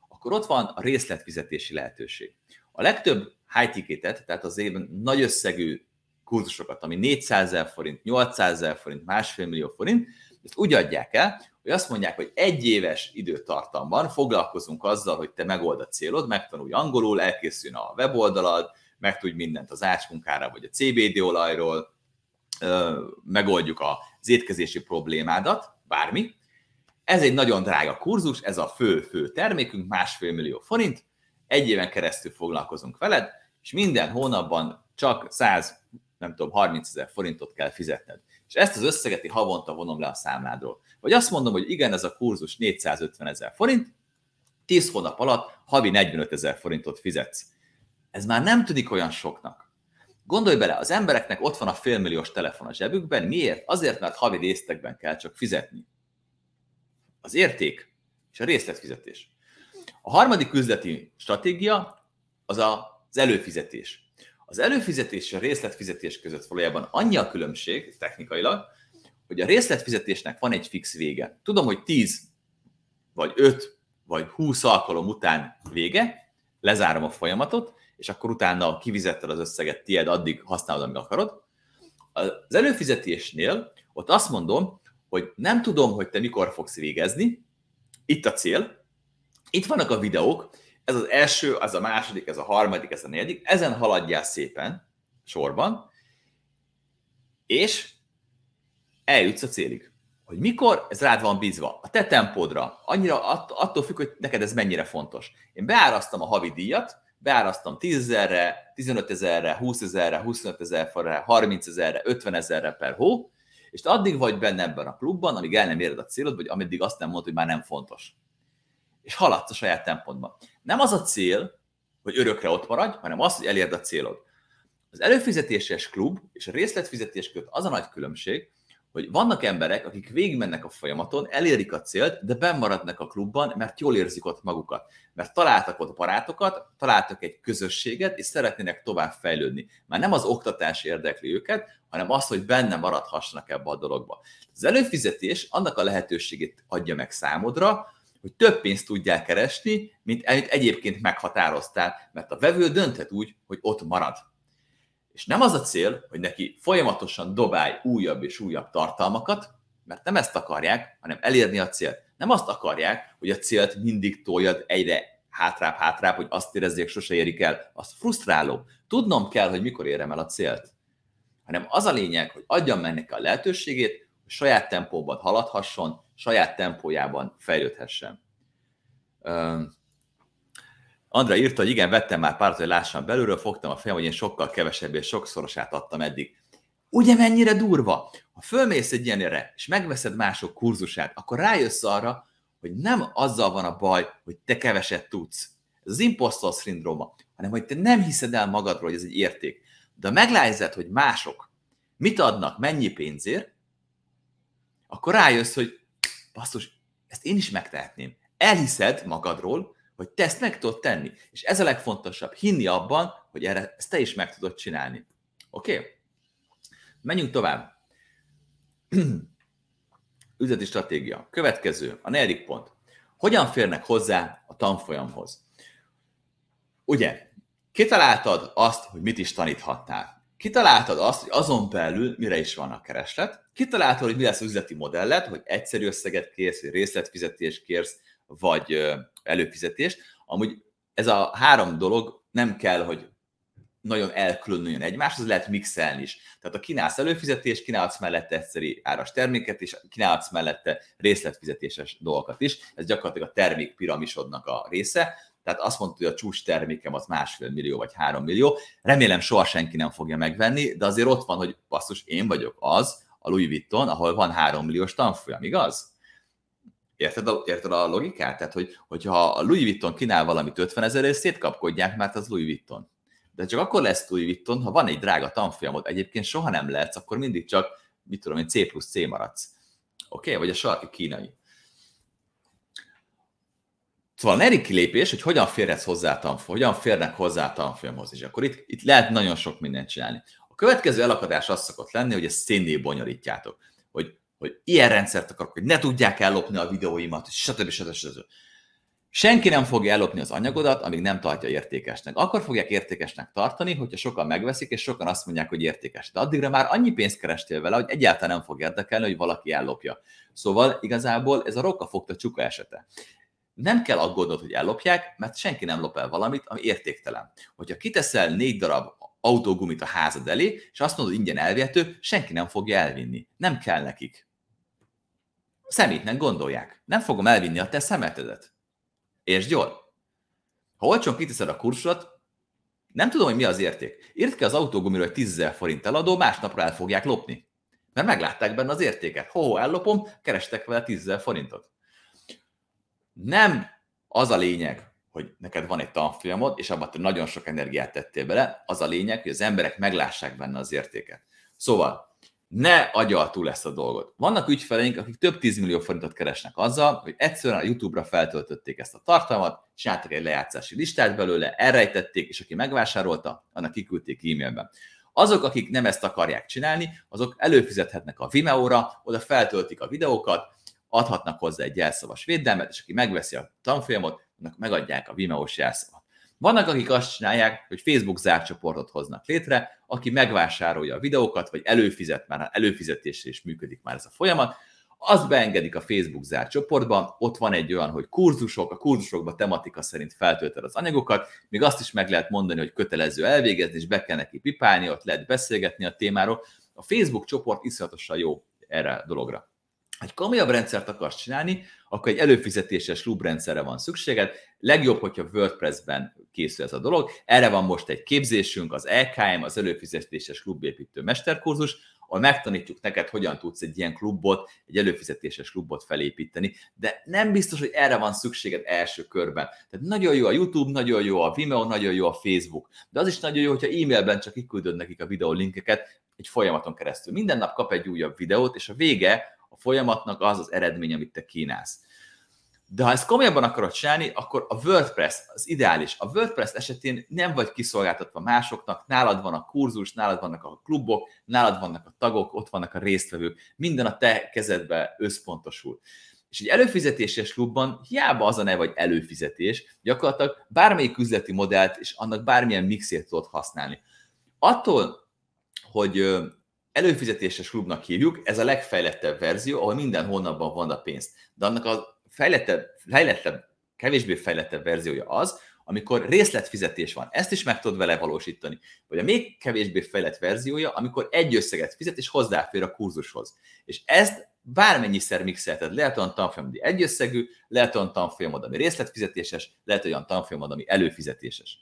Speaker 1: akkor ott van a részletfizetési lehetőség. A legtöbb high ticketet, tehát az évben nagy összegű kurzusokat, ami 400 ezer forint, 800 ezer forint, másfél millió forint, ezt úgy adják el, hogy azt mondják, hogy egy éves időtartamban foglalkozunk azzal, hogy te megold a célod, megtanulj angolul, elkészüljön a weboldalad, megtudj mindent az ácsmunkára vagy a CBD olajról, megoldjuk az étkezési problémádat, bármi. Ez egy nagyon drága kurzus, ez a fő-fő termékünk, másfél millió forint, egy éven keresztül foglalkozunk veled, és minden hónapban csak 100, nem tudom, 30 ezer forintot kell fizetned. És ezt az összeget havonta vonom le a számládról. Vagy azt mondom, hogy igen, ez a kurzus 450 ezer forint, 10 hónap alatt havi 45 ezer forintot fizetsz. Ez már nem tűnik olyan soknak. Gondolj bele, az embereknek ott van a félmilliós telefon a zsebükben. Miért? Azért, mert havi résztekben kell csak fizetni. Az érték és a részletfizetés. A harmadik üzleti stratégia az az előfizetés. Az előfizetés és a részletfizetés között valójában annyi a különbség technikailag, hogy a részletfizetésnek van egy fix vége. Tudom, hogy 10 vagy 5 vagy 20 alkalom után vége, lezárom a folyamatot, és akkor utána kivizetted az összeget, tied addig használod, amíg akarod. Az előfizetésnél ott azt mondom, hogy nem tudom, hogy te mikor fogsz végezni, itt a cél, itt vannak a videók, ez az első, ez a második, ez a harmadik, ez a negyedik, ezen haladjál szépen sorban, és eljutsz a célig. Hogy mikor, ez rád van bízva. A te tempódra, annyira attól függ, hogy neked ez mennyire fontos. Én beárasztam a havi díjat, beárasztam 10 ezerre, 15 ezerre, 20 ezerre, 25 ezerre, 30 ezerre, 50 ezerre per hó, és te addig vagy benne ebben a klubban, amíg el nem éred a célod, vagy ameddig azt nem mondod, hogy már nem fontos. És haladsz a saját tempódban. Nem az a cél, hogy örökre ott maradj, hanem az, hogy elérd a célod. Az előfizetéses klub és a részletfizetés között az a nagy különbség, hogy vannak emberek, akik végigmennek a folyamaton, elérik a célt, de bennmaradnak a klubban, mert jól érzik ott magukat. Mert találtak ott barátokat, találtak egy közösséget, és szeretnének tovább fejlődni. Már nem az oktatás érdekli őket, hanem az, hogy benne maradhassanak ebbe a dologba. Az előfizetés annak a lehetőségét adja meg számodra, hogy több pénzt tudjál keresni, mint amit egyébként meghatároztál, mert a vevő dönthet úgy, hogy ott marad. És nem az a cél, hogy neki folyamatosan dobálj újabb és újabb tartalmakat, mert nem ezt akarják, hanem elérni a célt. Nem azt akarják, hogy a célt mindig toljad egyre hátrább, hátrább, hogy azt érezzék, sose érik el. Az frusztráló. Tudnom kell, hogy mikor érem el a célt. Hanem az a lényeg, hogy adjam meg neki a lehetőségét, saját tempóban haladhasson, saját tempójában fejlődhessen. Andra írta, hogy igen, vettem már párat, hogy lássam belülről, fogtam a fejem, hogy én sokkal kevesebb és sokszorosát adtam eddig. Ugye mennyire durva? Ha fölmész egy ilyenre, és megveszed mások kurzusát, akkor rájössz arra, hogy nem azzal van a baj, hogy te keveset tudsz. Ez az impostor szindróma, hanem hogy te nem hiszed el magadról, hogy ez egy érték. De ha meglátod, hogy mások mit adnak, mennyi pénzért, akkor rájössz, hogy basszus, ezt én is megtehetném. Elhiszed magadról, hogy te ezt meg tudod tenni. És ez a legfontosabb, hinni abban, hogy erre, ezt te is meg tudod csinálni. Oké? Okay? Menjünk tovább. *clears throat* Üzleti stratégia. Következő, a negyedik pont. Hogyan férnek hozzá a tanfolyamhoz? Ugye, kitaláltad azt, hogy mit is taníthatnál. Kitaláltad azt, hogy azon belül mire is van a kereslet. Kitaláltad, hogy mi lesz az üzleti modellet, hogy egyszerű összeget kérsz, vagy részletfizetést kérsz, vagy előfizetést. Amúgy ez a három dolog nem kell, hogy nagyon elkülönüljön az lehet mixelni is. Tehát ha kínálsz előfizetést, kínálsz mellette egyszerű áras terméket, és kínálsz mellette részletfizetéses dolgokat is. Ez gyakorlatilag a termék piramisodnak a része. Tehát azt mondta, hogy a csúcs termékem az másfél millió vagy három millió. Remélem soha senki nem fogja megvenni, de azért ott van, hogy basszus, én vagyok az, a Louis Vuitton, ahol van három milliós tanfolyam, igaz? Érted a, érted a logikát? Tehát, hogy, hogyha a Louis Vuitton kínál valamit 50 ezerért, szétkapkodják, mert az Louis Vuitton. De csak akkor lesz Louis Vuitton, ha van egy drága tanfolyamod. Egyébként soha nem lehetsz, akkor mindig csak, mit tudom én, C plusz C maradsz. Oké? Okay? Vagy a sarki kínai. Szóval a negyedik kilépés, hogy hogyan férhetsz hozzá tanfolyam, hogyan férnek hozzá a tanfolyamhoz is. Akkor itt, itt lehet nagyon sok mindent csinálni. A következő elakadás az szokott lenni, hogy ezt szénné bonyolítjátok. Hogy, hogy ilyen rendszert akarok, hogy ne tudják ellopni a videóimat, stb. stb. stb. Senki nem fogja ellopni az anyagodat, amíg nem tartja értékesnek. Akkor fogják értékesnek tartani, hogyha sokan megveszik, és sokan azt mondják, hogy értékes. De addigra már annyi pénzt kerestél vele, hogy egyáltalán nem fog érdekelni, hogy valaki ellopja. Szóval igazából ez a rokka fogta csuka esete. Nem kell aggódnod, hogy ellopják, mert senki nem lop el valamit, ami értéktelen. Hogyha kiteszel négy darab autógumit a házad elé, és azt mondod, hogy ingyen elvihető, senki nem fogja elvinni. Nem kell nekik. Szemétnek gondolják. Nem fogom elvinni a te szemetedet. És jól. Ha olcsón kiteszed a kursodat, nem tudom, hogy mi az érték. Írt ki az autógumiról, hogy 10 forint eladó, másnapra el fogják lopni. Mert meglátták benne az értéket. Ho, ellopom, kerestek vele 10 forintot. Nem az a lényeg, hogy neked van egy tanfolyamod, és abban te nagyon sok energiát tettél bele, az a lényeg, hogy az emberek meglássák benne az értéket. Szóval ne agyal túl ezt a dolgot. Vannak ügyfeleink, akik több 10 millió forintot keresnek azzal, hogy egyszerűen a YouTube-ra feltöltötték ezt a tartalmat, csináltak egy lejátszási listát belőle, elrejtették, és aki megvásárolta, annak kiküldték e-mailben. Azok, akik nem ezt akarják csinálni, azok előfizethetnek a Vimeo-ra, oda feltöltik a videókat, adhatnak hozzá egy jelszavas védelmet, és aki megveszi a tanfolyamot, annak megadják a Vimeo-s jelszavat. Vannak, akik azt csinálják, hogy Facebook zárt csoportot hoznak létre, aki megvásárolja a videókat, vagy előfizet, már előfizetésre is működik már ez a folyamat, azt beengedik a Facebook zárt csoportba, ott van egy olyan, hogy kurzusok, a kurzusokban tematika szerint feltöltöd az anyagokat, még azt is meg lehet mondani, hogy kötelező elvégezni, és be kell neki pipálni, ott lehet beszélgetni a témáról. A Facebook csoport iszonyatosan jó erre a dologra egy komolyabb rendszert akarsz csinálni, akkor egy előfizetéses klubrendszerre van szükséged. Legjobb, hogyha WordPress-ben készül ez a dolog. Erre van most egy képzésünk, az EKM, az előfizetéses klubépítő mesterkurzus, ahol megtanítjuk neked, hogyan tudsz egy ilyen klubot, egy előfizetéses klubot felépíteni, de nem biztos, hogy erre van szükséged első körben. Tehát nagyon jó a YouTube, nagyon jó a Vimeo, nagyon jó a Facebook, de az is nagyon jó, hogyha e-mailben csak kiküldöd nekik a videó linkeket egy folyamaton keresztül. Minden nap kap egy újabb videót, és a vége a folyamatnak az az eredmény, amit te kínálsz. De ha ezt komolyabban akarod csinálni, akkor a WordPress az ideális. A WordPress esetén nem vagy kiszolgáltatva másoknak, nálad van a kurzus, nálad vannak a klubok, nálad vannak a tagok, ott vannak a résztvevők, minden a te kezedbe összpontosul. És egy előfizetéses klubban hiába az a neve, vagy előfizetés, gyakorlatilag bármelyik üzleti modellt és annak bármilyen mixét tudod használni. Attól, hogy előfizetéses klubnak hívjuk, ez a legfejlettebb verzió, ahol minden hónapban van a pénzt. De annak a fejlettebb, fejlettebb, kevésbé fejlettebb verziója az, amikor részletfizetés van. Ezt is meg tudod vele valósítani. Vagy a még kevésbé fejlett verziója, amikor egy összeget fizet, és hozzáfér a kurzushoz. És ezt bármennyiszer mixelted. Lehet olyan tanfolyam, ami egyösszegű, lehet olyan tanfolyamod, ami részletfizetéses, lehet olyan tanfolyamod, ami előfizetéses.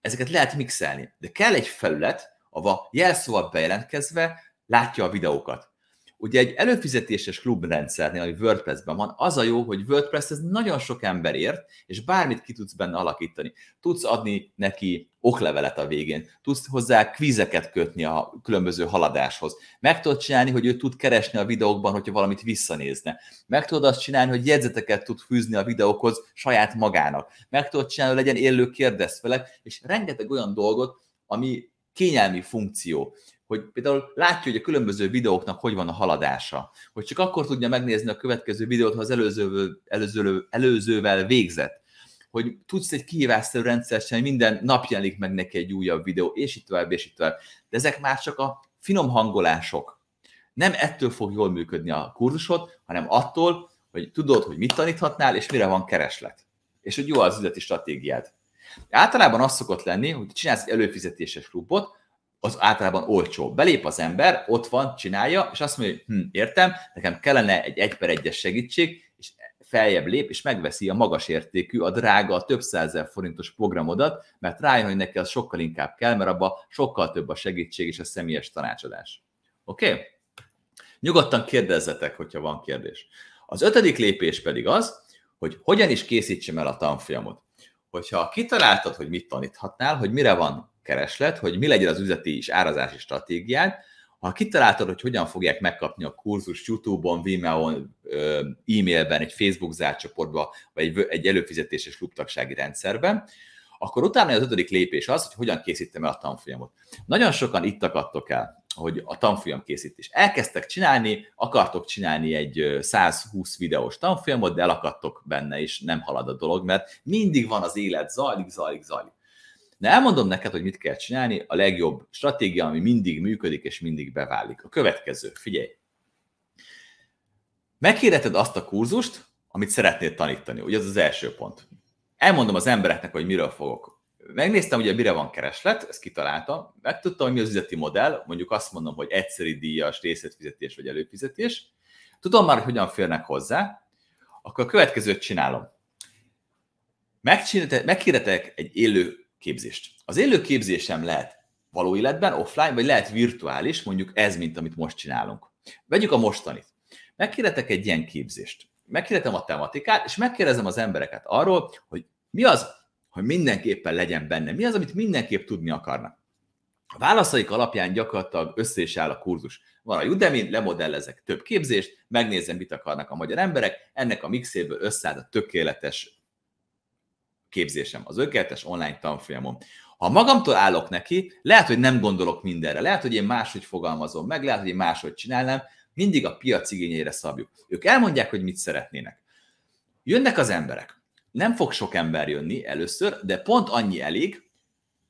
Speaker 1: Ezeket lehet mixelni, de kell egy felület, ahova jelszóval bejelentkezve látja a videókat. Ugye egy előfizetéses klubrendszernél, ami WordPress-ben van, az a jó, hogy WordPress ez nagyon sok ember ért, és bármit ki tudsz benne alakítani. Tudsz adni neki oklevelet a végén, tudsz hozzá kvízeket kötni a különböző haladáshoz. Meg tudod csinálni, hogy ő tud keresni a videókban, hogyha valamit visszanézne. Meg tudod azt csinálni, hogy jegyzeteket tud fűzni a videókhoz saját magának. Meg tudod csinálni, hogy legyen élő kérdezfelek, és rengeteg olyan dolgot, ami kényelmi funkció, hogy például látja, hogy a különböző videóknak hogy van a haladása, hogy csak akkor tudja megnézni a következő videót, ha az előző, előző, előzővel végzett, hogy tudsz egy kihívásszerű rendszer hogy minden nap jelenik meg neki egy újabb videó, és itt tovább, és itt tovább. De ezek már csak a finom hangolások. Nem ettől fog jól működni a kurzusod, hanem attól, hogy tudod, hogy mit taníthatnál, és mire van kereslet. És hogy jó az üzleti stratégiád. Általában az szokott lenni, hogy csinálsz egy előfizetéses klubot, az általában olcsó. Belép az ember, ott van, csinálja, és azt mondja, hogy hm, értem, nekem kellene egy egy per egyes segítség, és feljebb lép, és megveszi a magas értékű, a drága, a több százezer forintos programodat, mert rájön, hogy neki az sokkal inkább kell, mert abban sokkal több a segítség és a személyes tanácsadás. Oké? Okay? Nyugodtan kérdezzetek, hogyha van kérdés. Az ötödik lépés pedig az, hogy hogyan is készítsem el a tanfolyamot. Hogyha kitaláltad, hogy mit taníthatnál, hogy mire van kereslet, hogy mi legyen az üzleti és árazási stratégiád, ha kitaláltad, hogy hogyan fogják megkapni a kurzus YouTube-on, Vimeo-on, e-mailben, egy Facebook zárt csoportban, vagy egy, egy előfizetéses klubtagsági rendszerben, akkor utána az ötödik lépés az, hogy hogyan készítem el a tanfolyamot. Nagyon sokan itt akadtok el, hogy a tanfolyam készítés. Elkezdtek csinálni, akartok csinálni egy 120 videós tanfolyamot, de elakadtok benne, és nem halad a dolog, mert mindig van az élet, zajlik, zajlik, zajlik. De elmondom neked, hogy mit kell csinálni, a legjobb stratégia, ami mindig működik és mindig beválik. A következő, figyelj! Megkérheted azt a kurzust, amit szeretnél tanítani. Ugye ez az első pont. Elmondom az embereknek, hogy miről fogok. Megnéztem, ugye mire van kereslet, ezt kitaláltam, megtudtam, hogy mi az üzleti modell, mondjuk azt mondom, hogy egyszeri díjas, részletfizetés vagy előfizetés. Tudom már, hogy hogyan férnek hozzá, akkor a következőt csinálom. Megkérdetek egy élő képzést. Az élő képzésem lehet való életben, offline, vagy lehet virtuális, mondjuk ez, mint amit most csinálunk. Vegyük a mostanit. Megkérdetek egy ilyen képzést. Megkérdezem a tematikát, és megkérdezem az embereket arról, hogy mi az, hogy mindenképpen legyen benne, mi az, amit mindenképp tudni akarnak. A válaszaik alapján gyakorlatilag össze is áll a kurzus. Van a Udemy, lemodellezek több képzést, megnézem, mit akarnak a magyar emberek, ennek a mixéből összeáll a tökéletes képzésem, az ökéletes online tanfolyamon. Ha magamtól állok neki, lehet, hogy nem gondolok mindenre, lehet, hogy én máshogy fogalmazom meg, lehet, hogy én máshogy csinálnám, mindig a piac igényeire szabjuk. Ők elmondják, hogy mit szeretnének. Jönnek az emberek. Nem fog sok ember jönni először, de pont annyi elég,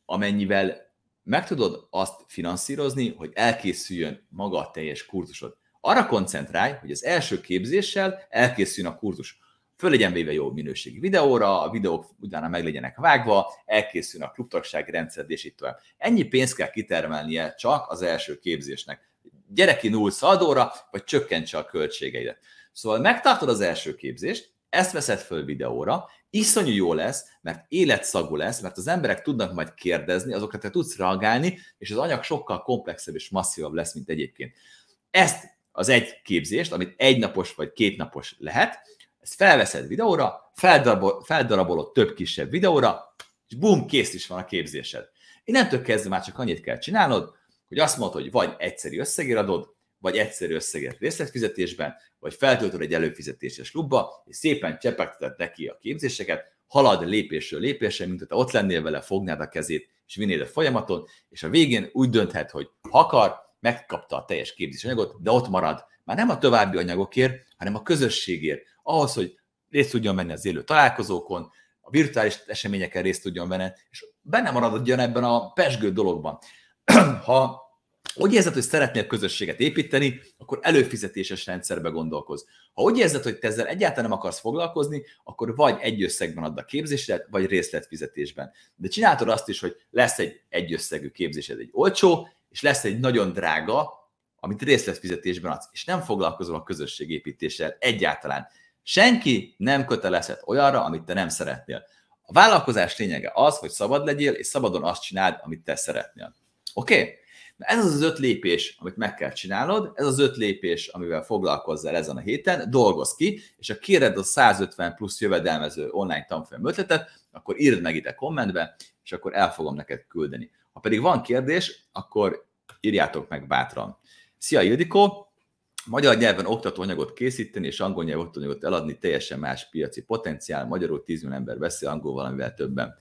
Speaker 1: amennyivel meg tudod azt finanszírozni, hogy elkészüljön maga a teljes kurzusod. Arra koncentrálj, hogy az első képzéssel elkészüljön a kurzus föl legyen véve jó minőségi videóra, a videók utána meg legyenek vágva, elkészül a klubtagsági rendszer, és itt tovább. Ennyi pénzt kell kitermelnie csak az első képzésnek. Gyere ki null szaldóra, vagy csökkentse a költségeidet. Szóval megtartod az első képzést, ezt veszed föl videóra, iszonyú jó lesz, mert életszagú lesz, mert az emberek tudnak majd kérdezni, azokra te tudsz reagálni, és az anyag sokkal komplexebb és masszívabb lesz, mint egyébként. Ezt az egy képzést, amit egy napos vagy két napos lehet, ezt felveszed videóra, feldarabol, feldarabolod több kisebb videóra, és bum, kész is van a képzésed. Innentől kezdve már csak annyit kell csinálnod, hogy azt mondod, hogy vagy egyszerű összegért adod, vagy egyszerű összegért részletfizetésben, vagy feltöltöd egy előfizetéses klubba, és szépen csepegteted neki a képzéseket, halad lépésről lépésre, mint te ott lennél vele, fognád a kezét, és vinnéd a folyamaton, és a végén úgy dönthet, hogy ha akar, megkapta a teljes képzésanyagot, de ott marad. Már nem a további anyagokért, hanem a közösségért, ahhoz, hogy részt tudjon venni az élő találkozókon, a virtuális eseményeken részt tudjon venni, és benne maradjon ebben a pesgő dologban. *clears throat* ha úgy érzed, hogy szeretnél közösséget építeni, akkor előfizetéses rendszerbe gondolkoz. Ha úgy érzed, hogy te ezzel egyáltalán nem akarsz foglalkozni, akkor vagy egy összegben add a képzésedet, vagy részletfizetésben. De csináltad azt is, hogy lesz egy egyösszegű képzésed, egy olcsó, és lesz egy nagyon drága, amit részletfizetésben adsz, és nem foglalkozol a közösségépítéssel egyáltalán. Senki nem kötelezhet olyanra, amit te nem szeretnél. A vállalkozás lényege az, hogy szabad legyél, és szabadon azt csináld, amit te szeretnél. Oké? Okay? Ez az az öt lépés, amit meg kell csinálnod, ez az öt lépés, amivel foglalkozzál ezen a héten, dolgoz ki, és ha kéred a 150 plusz jövedelmező online tanfolyam ötletet, akkor írd meg ide kommentbe, és akkor el fogom neked küldeni. Ha pedig van kérdés, akkor írjátok meg bátran. Szia Ildikó! Magyar nyelven oktatóanyagot készíteni és angol nyelven oktatóanyagot eladni teljesen más piaci potenciál, magyarul 10 millió ember beszél angol valamivel többen.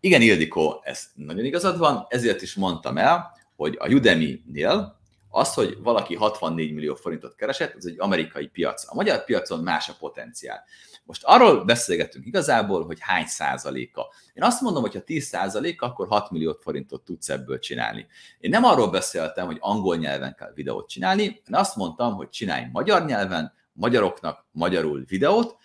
Speaker 1: Igen, Ildikó, ez nagyon igazad van, ezért is mondtam el, hogy a Udemy-nél az, hogy valaki 64 millió forintot keresett, az egy amerikai piac. A magyar piacon más a potenciál. Most arról beszélgetünk igazából, hogy hány százaléka. Én azt mondom, hogy ha 10 százaléka, akkor 6 millió forintot tudsz ebből csinálni. Én nem arról beszéltem, hogy angol nyelven kell videót csinálni, én azt mondtam, hogy csinálj magyar nyelven, magyaroknak magyarul videót,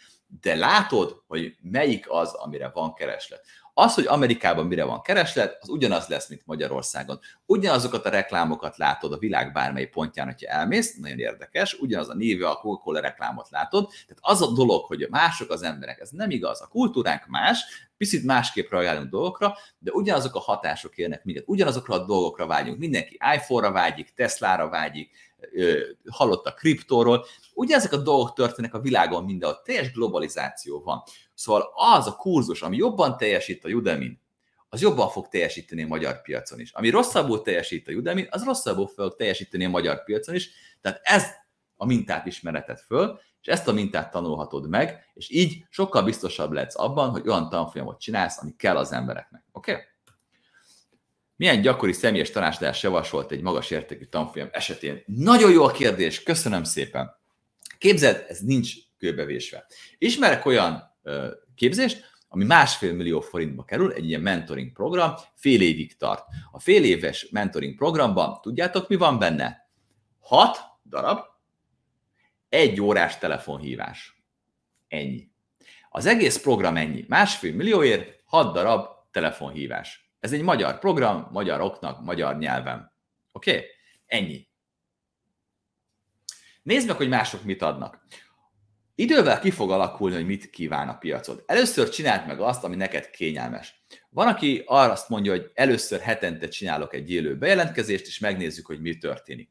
Speaker 1: de látod, hogy melyik az, amire van kereslet. Az, hogy Amerikában mire van kereslet, az ugyanaz lesz, mint Magyarországon. Ugyanazokat a reklámokat látod a világ bármely pontján, hogyha elmész, nagyon érdekes, ugyanaz a néve, a Coca-Cola reklámot látod. Tehát az a dolog, hogy mások az emberek, ez nem igaz. A kultúránk más, picit másképp reagálunk dolgokra, de ugyanazok a hatások érnek minket, ugyanazokra a dolgokra vágyunk. Mindenki iPhone-ra vágyik, Tesla-ra vágyik, hallott a kriptóról. Ugyanezek a dolgok történnek a világon mindenhol, teljes globalizáció van. Szóval az a kurzus, ami jobban teljesít a udemy az jobban fog teljesíteni a magyar piacon is. Ami rosszabbul teljesít a Udemy, az rosszabbul fog teljesíteni a magyar piacon is. Tehát ez a mintát ismeretet föl, és ezt a mintát tanulhatod meg, és így sokkal biztosabb lehetsz abban, hogy olyan tanfolyamot csinálsz, ami kell az embereknek. Oké? Okay? Milyen gyakori személyes tanácsadás javasolt egy magas értékű tanfolyam esetén? Nagyon jó a kérdés, köszönöm szépen. Képzeld, ez nincs kőbevésve. Ismerek olyan képzést, ami másfél millió forintba kerül, egy ilyen mentoring program, fél évig tart. A fél éves mentoring programban tudjátok, mi van benne? Hat darab, egy órás telefonhívás. Ennyi. Az egész program ennyi. Másfél millióért, hat darab telefonhívás. Ez egy magyar program, magyaroknak, magyar nyelven. Oké? Okay? Ennyi. Nézd meg, hogy mások mit adnak. Idővel ki fog alakulni, hogy mit kíván a piacod. Először csináld meg azt, ami neked kényelmes. Van, aki arra azt mondja, hogy először hetente csinálok egy élő bejelentkezést, és megnézzük, hogy mi történik.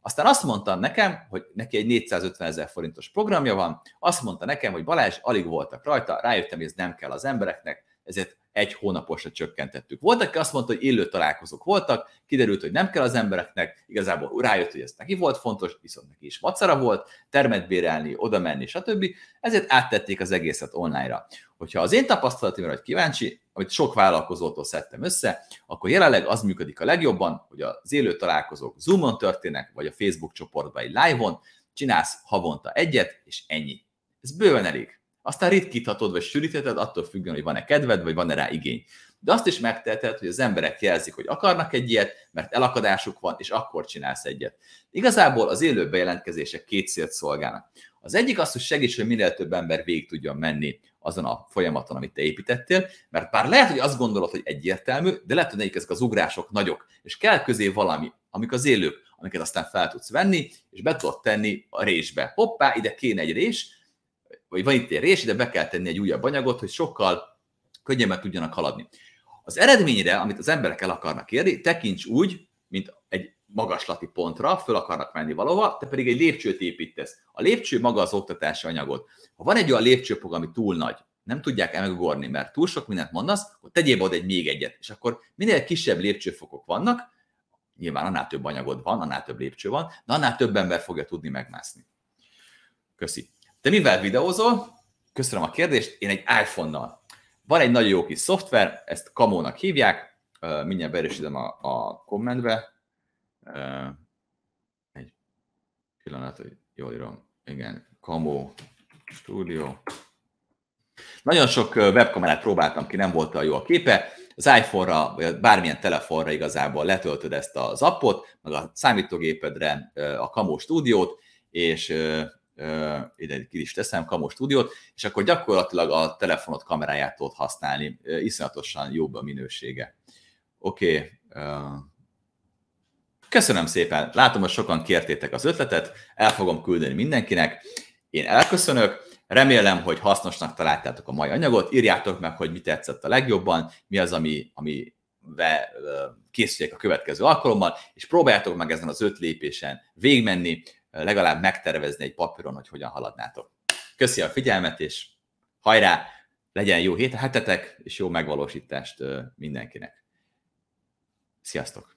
Speaker 1: Aztán azt mondta nekem, hogy neki egy 450 ezer forintos programja van, azt mondta nekem, hogy Balázs, alig voltak rajta, rájöttem, hogy ez nem kell az embereknek, ezért egy hónaposra csökkentettük. Voltak, aki azt mondta, hogy élő találkozók voltak, kiderült, hogy nem kell az embereknek, igazából rájött, hogy ez neki volt fontos, viszont neki is macera volt, termet bérelni, oda menni, stb. Ezért áttették az egészet online-ra. Hogyha az én tapasztalatomra vagy kíváncsi, amit sok vállalkozótól szedtem össze, akkor jelenleg az működik a legjobban, hogy az élő találkozók Zoomon történnek, vagy a Facebook csoportban egy live-on, csinálsz havonta egyet, és ennyi. Ez bőven elég. Aztán ritkíthatod, vagy sűrítheted, attól függően, hogy van-e kedved, vagy van-e rá igény. De azt is megteheted, hogy az emberek jelzik, hogy akarnak egy ilyet, mert elakadásuk van, és akkor csinálsz egyet. Igazából az élő bejelentkezések két célt szolgálnak. Az egyik az, hogy segíts, hogy minél több ember végig tudjon menni azon a folyamaton, amit te építettél, mert bár lehet, hogy azt gondolod, hogy egyértelmű, de lehet, hogy ezek az ugrások nagyok, és kell közé valami, amik az élők, amiket aztán fel tudsz venni, és be tudod tenni a résbe. Hoppá, ide kéne egy rés, vagy van itt egy rés, de be kell tenni egy újabb anyagot, hogy sokkal könnyebben tudjanak haladni. Az eredményre, amit az emberek el akarnak érni, tekints úgy, mint egy magaslati pontra, föl akarnak menni valahova, te pedig egy lépcsőt építesz. A lépcső maga az oktatási anyagot. Ha van egy olyan lépcsőfok, ami túl nagy, nem tudják megugorni, mert túl sok mindent mondasz, akkor tegyél oda egy még egyet. És akkor minél kisebb lépcsőfokok vannak, nyilván annál több anyagod van, annál több lépcső van, de annál több ember fogja tudni megmászni. Köszi. Te mivel videózol? Köszönöm a kérdést. Én egy iPhone-nal. Van egy nagyon jó kis szoftver, ezt Kamónak hívják, mindjárt beerősítem a, a kommentbe. Egy pillanat, hogy jól írom. Igen, Kamó Studio. Nagyon sok webkamerát próbáltam ki, nem volt a jó a képe. Az iPhone-ra, vagy bármilyen telefonra igazából letöltöd ezt az appot, meg a számítógépedre a Kamó Studiót, és ide ki is teszem, Kamo Studiót, és akkor gyakorlatilag a telefonot kameráját tudod használni, iszonyatosan jobb a minősége. Oké, okay. köszönöm szépen, látom, hogy sokan kértétek az ötletet, el fogom küldeni mindenkinek, én elköszönök, remélem, hogy hasznosnak találtátok a mai anyagot, írjátok meg, hogy mi tetszett a legjobban, mi az, ami, ami készüljek a következő alkalommal, és próbáljátok meg ezen az öt lépésen végmenni, legalább megtervezni egy papíron, hogy hogyan haladnátok. Köszi a figyelmet, és hajrá, legyen jó hét hetetek, és jó megvalósítást mindenkinek. Sziasztok!